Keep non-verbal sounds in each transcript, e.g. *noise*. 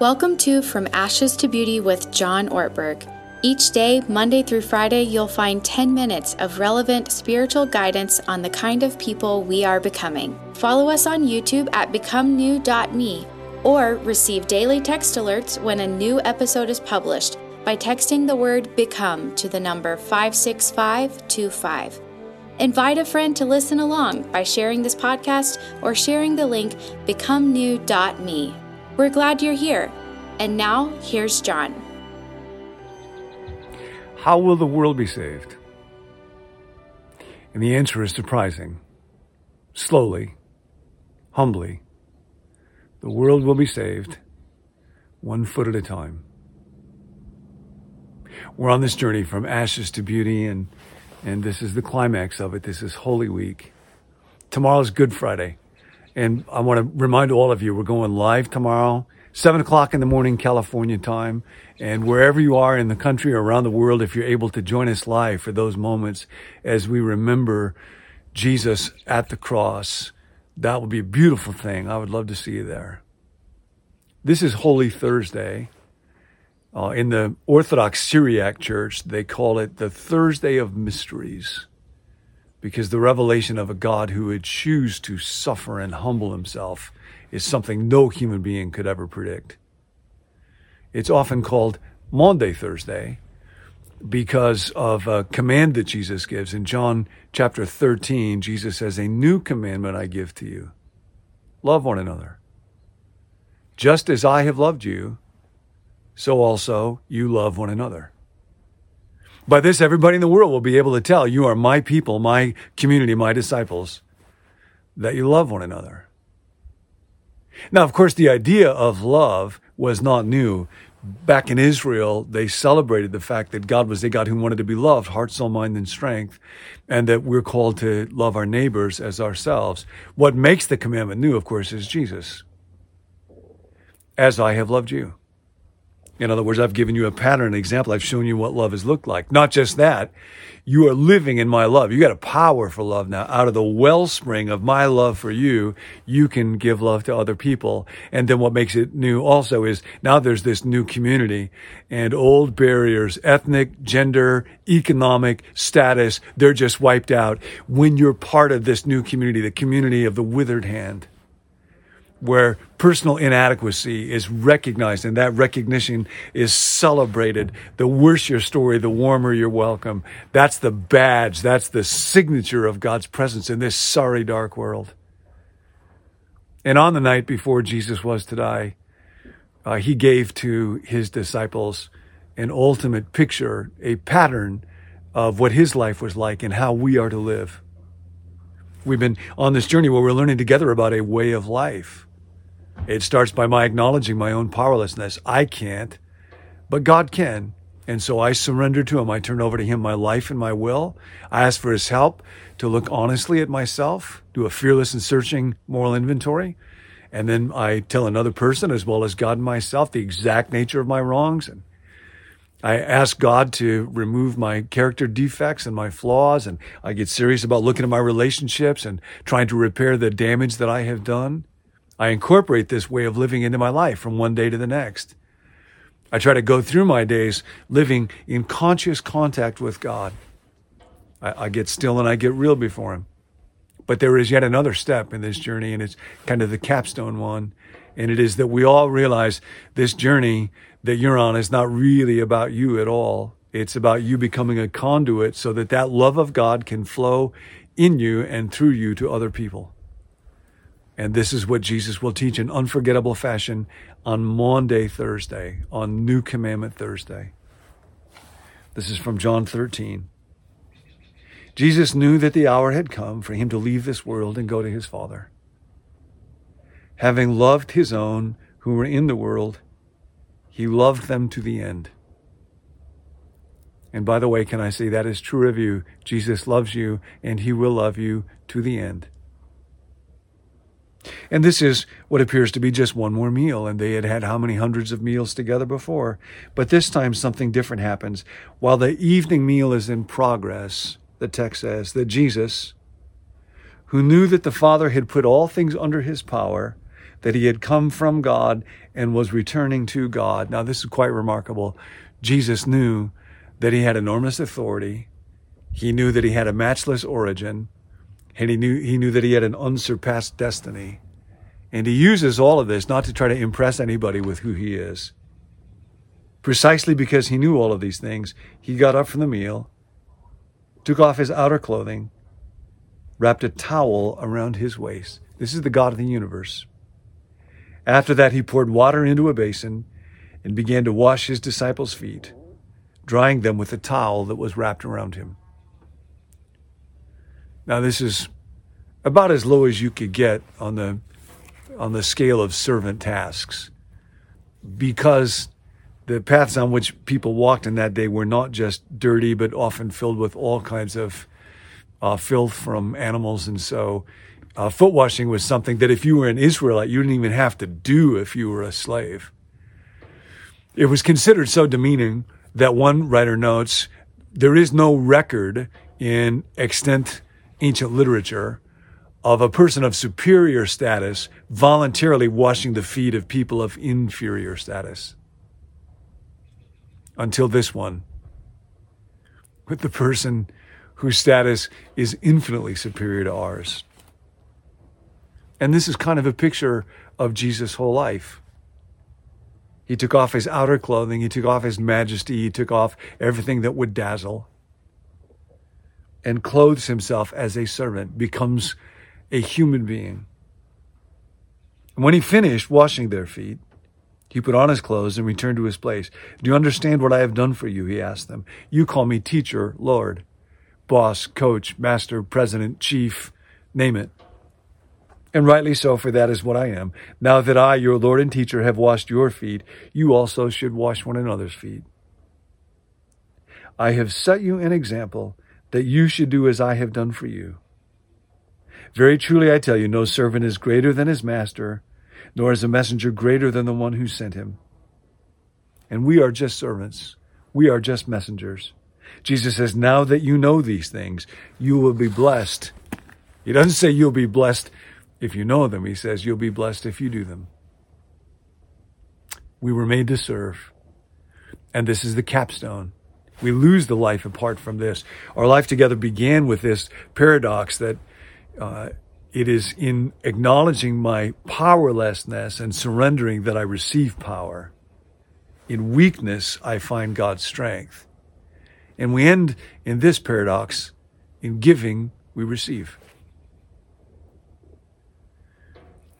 Welcome to From Ashes to Beauty with John Ortberg. Each day, Monday through Friday, you'll find 10 minutes of relevant spiritual guidance on the kind of people we are becoming. Follow us on YouTube at becomenew.me or receive daily text alerts when a new episode is published by texting the word become to the number 56525. Invite a friend to listen along by sharing this podcast or sharing the link becomenew.me. We're glad you're here. And now, here's John. How will the world be saved? And the answer is surprising. Slowly, humbly, the world will be saved one foot at a time. We're on this journey from ashes to beauty, and, and this is the climax of it. This is Holy Week. Tomorrow's Good Friday. And I want to remind all of you, we're going live tomorrow, 7 o'clock in the morning, California time. And wherever you are in the country or around the world, if you're able to join us live for those moments as we remember Jesus at the cross, that would be a beautiful thing. I would love to see you there. This is Holy Thursday. Uh, in the Orthodox Syriac Church, they call it the Thursday of Mysteries because the revelation of a God who would choose to suffer and humble himself is something no human being could ever predict. It's often called Maundy Thursday because of a command that Jesus gives. In John chapter 13, Jesus says, A new commandment I give to you love one another. Just as I have loved you, so also you love one another. By this, everybody in the world will be able to tell you are my people, my community, my disciples, that you love one another. Now, of course, the idea of love was not new. Back in Israel, they celebrated the fact that God was a God who wanted to be loved, heart, soul, mind, and strength, and that we're called to love our neighbors as ourselves. What makes the commandment new, of course, is Jesus. As I have loved you. In other words, I've given you a pattern, an example. I've shown you what love has looked like. Not just that, you are living in my love. You got a power for love now. Out of the wellspring of my love for you, you can give love to other people. And then what makes it new also is now there's this new community and old barriers, ethnic, gender, economic status, they're just wiped out when you're part of this new community, the community of the withered hand where personal inadequacy is recognized and that recognition is celebrated. The worse your story, the warmer your welcome. That's the badge. That's the signature of God's presence in this sorry, dark world. And on the night before Jesus was to die, uh, he gave to his disciples an ultimate picture, a pattern of what his life was like and how we are to live. We've been on this journey where we're learning together about a way of life it starts by my acknowledging my own powerlessness. I can't, but God can. And so I surrender to Him. I turn over to Him my life and my will. I ask for His help to look honestly at myself, do a fearless and searching moral inventory. And then I tell another person, as well as God and myself, the exact nature of my wrongs. And I ask God to remove my character defects and my flaws. And I get serious about looking at my relationships and trying to repair the damage that I have done. I incorporate this way of living into my life from one day to the next. I try to go through my days living in conscious contact with God. I, I, get still and I get real before Him. But there is yet another step in this journey, and it's kind of the capstone one. And it is that we all realize this journey that you're on is not really about you at all. It's about you becoming a conduit so that that love of God can flow in you and through you to other people. And this is what Jesus will teach in unforgettable fashion on Maundy Thursday, on New Commandment Thursday. This is from John 13. Jesus knew that the hour had come for him to leave this world and go to his Father. Having loved his own who were in the world, he loved them to the end. And by the way, can I say that is true of you? Jesus loves you and he will love you to the end. And this is what appears to be just one more meal, and they had had how many hundreds of meals together before. But this time something different happens. While the evening meal is in progress, the text says that Jesus, who knew that the Father had put all things under his power, that he had come from God and was returning to God. Now, this is quite remarkable. Jesus knew that he had enormous authority. He knew that he had a matchless origin, and he knew, he knew that he had an unsurpassed destiny. And he uses all of this not to try to impress anybody with who he is. Precisely because he knew all of these things, he got up from the meal, took off his outer clothing, wrapped a towel around his waist. This is the God of the universe. After that, he poured water into a basin and began to wash his disciples' feet, drying them with a towel that was wrapped around him. Now, this is about as low as you could get on the on the scale of servant tasks because the paths on which people walked in that day were not just dirty, but often filled with all kinds of uh, filth from animals. And so uh, foot washing was something that if you were an Israelite, you didn't even have to do if you were a slave. It was considered so demeaning that one writer notes there is no record in extant ancient literature of a person of superior status voluntarily washing the feet of people of inferior status. Until this one, with the person whose status is infinitely superior to ours. And this is kind of a picture of Jesus' whole life. He took off his outer clothing, he took off his majesty, he took off everything that would dazzle, and clothes himself as a servant, becomes a human being. And when he finished washing their feet, he put on his clothes and returned to his place. Do you understand what I have done for you? He asked them. You call me teacher, Lord, boss, coach, master, president, chief, name it. And rightly so, for that is what I am. Now that I, your Lord and teacher, have washed your feet, you also should wash one another's feet. I have set you an example that you should do as I have done for you. Very truly I tell you, no servant is greater than his master, nor is a messenger greater than the one who sent him. And we are just servants. We are just messengers. Jesus says, now that you know these things, you will be blessed. He doesn't say you'll be blessed if you know them. He says you'll be blessed if you do them. We were made to serve. And this is the capstone. We lose the life apart from this. Our life together began with this paradox that uh, it is in acknowledging my powerlessness and surrendering that I receive power. In weakness, I find God's strength. And we end in this paradox in giving, we receive.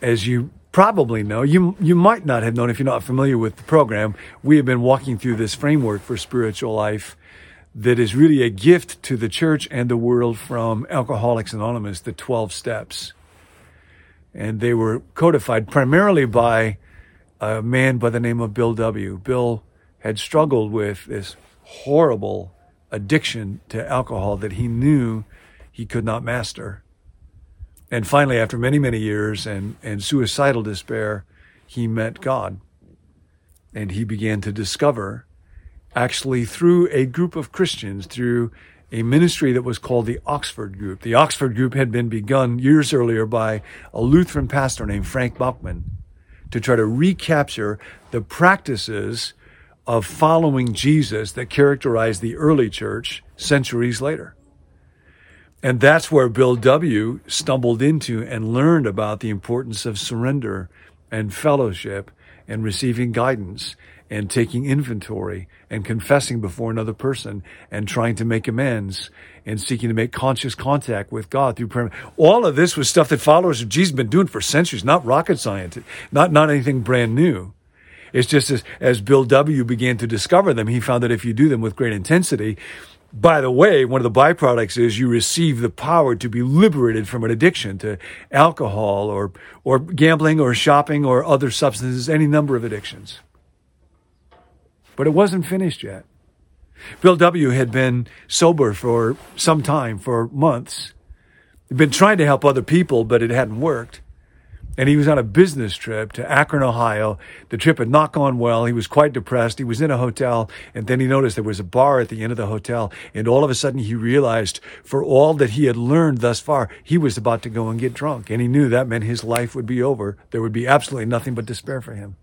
As you probably know, you, you might not have known if you're not familiar with the program, we have been walking through this framework for spiritual life that is really a gift to the church and the world from Alcoholics Anonymous, the 12 steps. And they were codified primarily by a man by the name of Bill W. Bill had struggled with this horrible addiction to alcohol that he knew he could not master. And finally, after many, many years and, and suicidal despair, he met God. And he began to discover actually through a group of Christians, through a ministry that was called the Oxford Group. The Oxford Group had been begun years earlier by a Lutheran pastor named Frank Buchman to try to recapture the practices of following Jesus that characterized the early church centuries later. And that's where Bill W. stumbled into and learned about the importance of surrender and fellowship and receiving guidance and taking inventory and confessing before another person and trying to make amends and seeking to make conscious contact with God through prayer. All of this was stuff that followers of Jesus have been doing for centuries, not rocket science, not, not anything brand new. It's just as, as Bill W. began to discover them, he found that if you do them with great intensity, by the way, one of the byproducts is you receive the power to be liberated from an addiction to alcohol or, or gambling or shopping or other substances, any number of addictions but it wasn't finished yet. Bill W. had been sober for some time, for months. He'd been trying to help other people, but it hadn't worked. And he was on a business trip to Akron, Ohio. The trip had not gone well. He was quite depressed. He was in a hotel, and then he noticed there was a bar at the end of the hotel. And all of a sudden, he realized for all that he had learned thus far, he was about to go and get drunk. And he knew that meant his life would be over. There would be absolutely nothing but despair for him.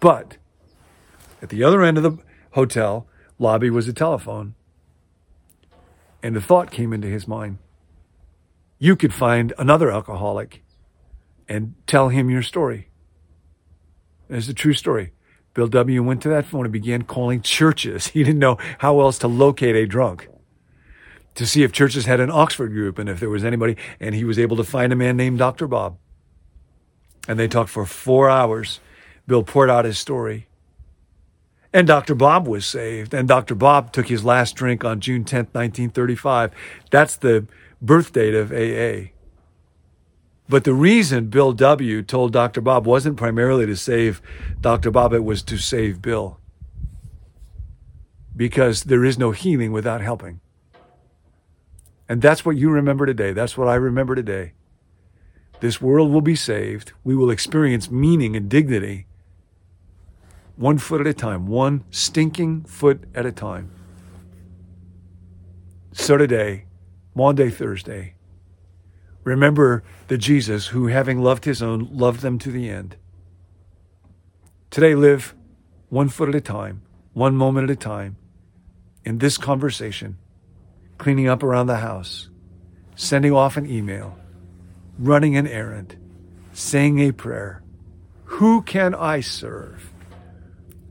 But at the other end of the hotel lobby was a telephone. And a thought came into his mind. You could find another alcoholic and tell him your story. It's a true story. Bill W. went to that phone and began calling churches. *laughs* He didn't know how else to locate a drunk to see if churches had an Oxford group and if there was anybody. And he was able to find a man named Dr. Bob. And they talked for four hours. Bill poured out his story. And Dr. Bob was saved. And Dr. Bob took his last drink on June 10th, 1935. That's the birth date of AA. But the reason Bill W. told Dr. Bob wasn't primarily to save Dr. Bob, it was to save Bill. Because there is no healing without helping. And that's what you remember today. That's what I remember today. This world will be saved. We will experience meaning and dignity one foot at a time, one stinking foot at a time. So today, Maundy, Thursday, Remember the Jesus who, having loved his own, loved them to the end. Today, live one foot at a time, one moment at a time, in this conversation, cleaning up around the house, sending off an email, running an errand, saying a prayer. Who can I serve?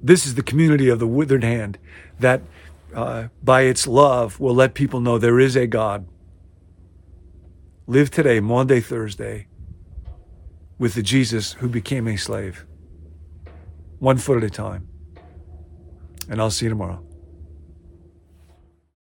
This is the community of the withered hand that, uh, by its love, will let people know there is a God Live today, Maundy, Thursday, with the Jesus who became a slave, one foot at a time. And I'll see you tomorrow.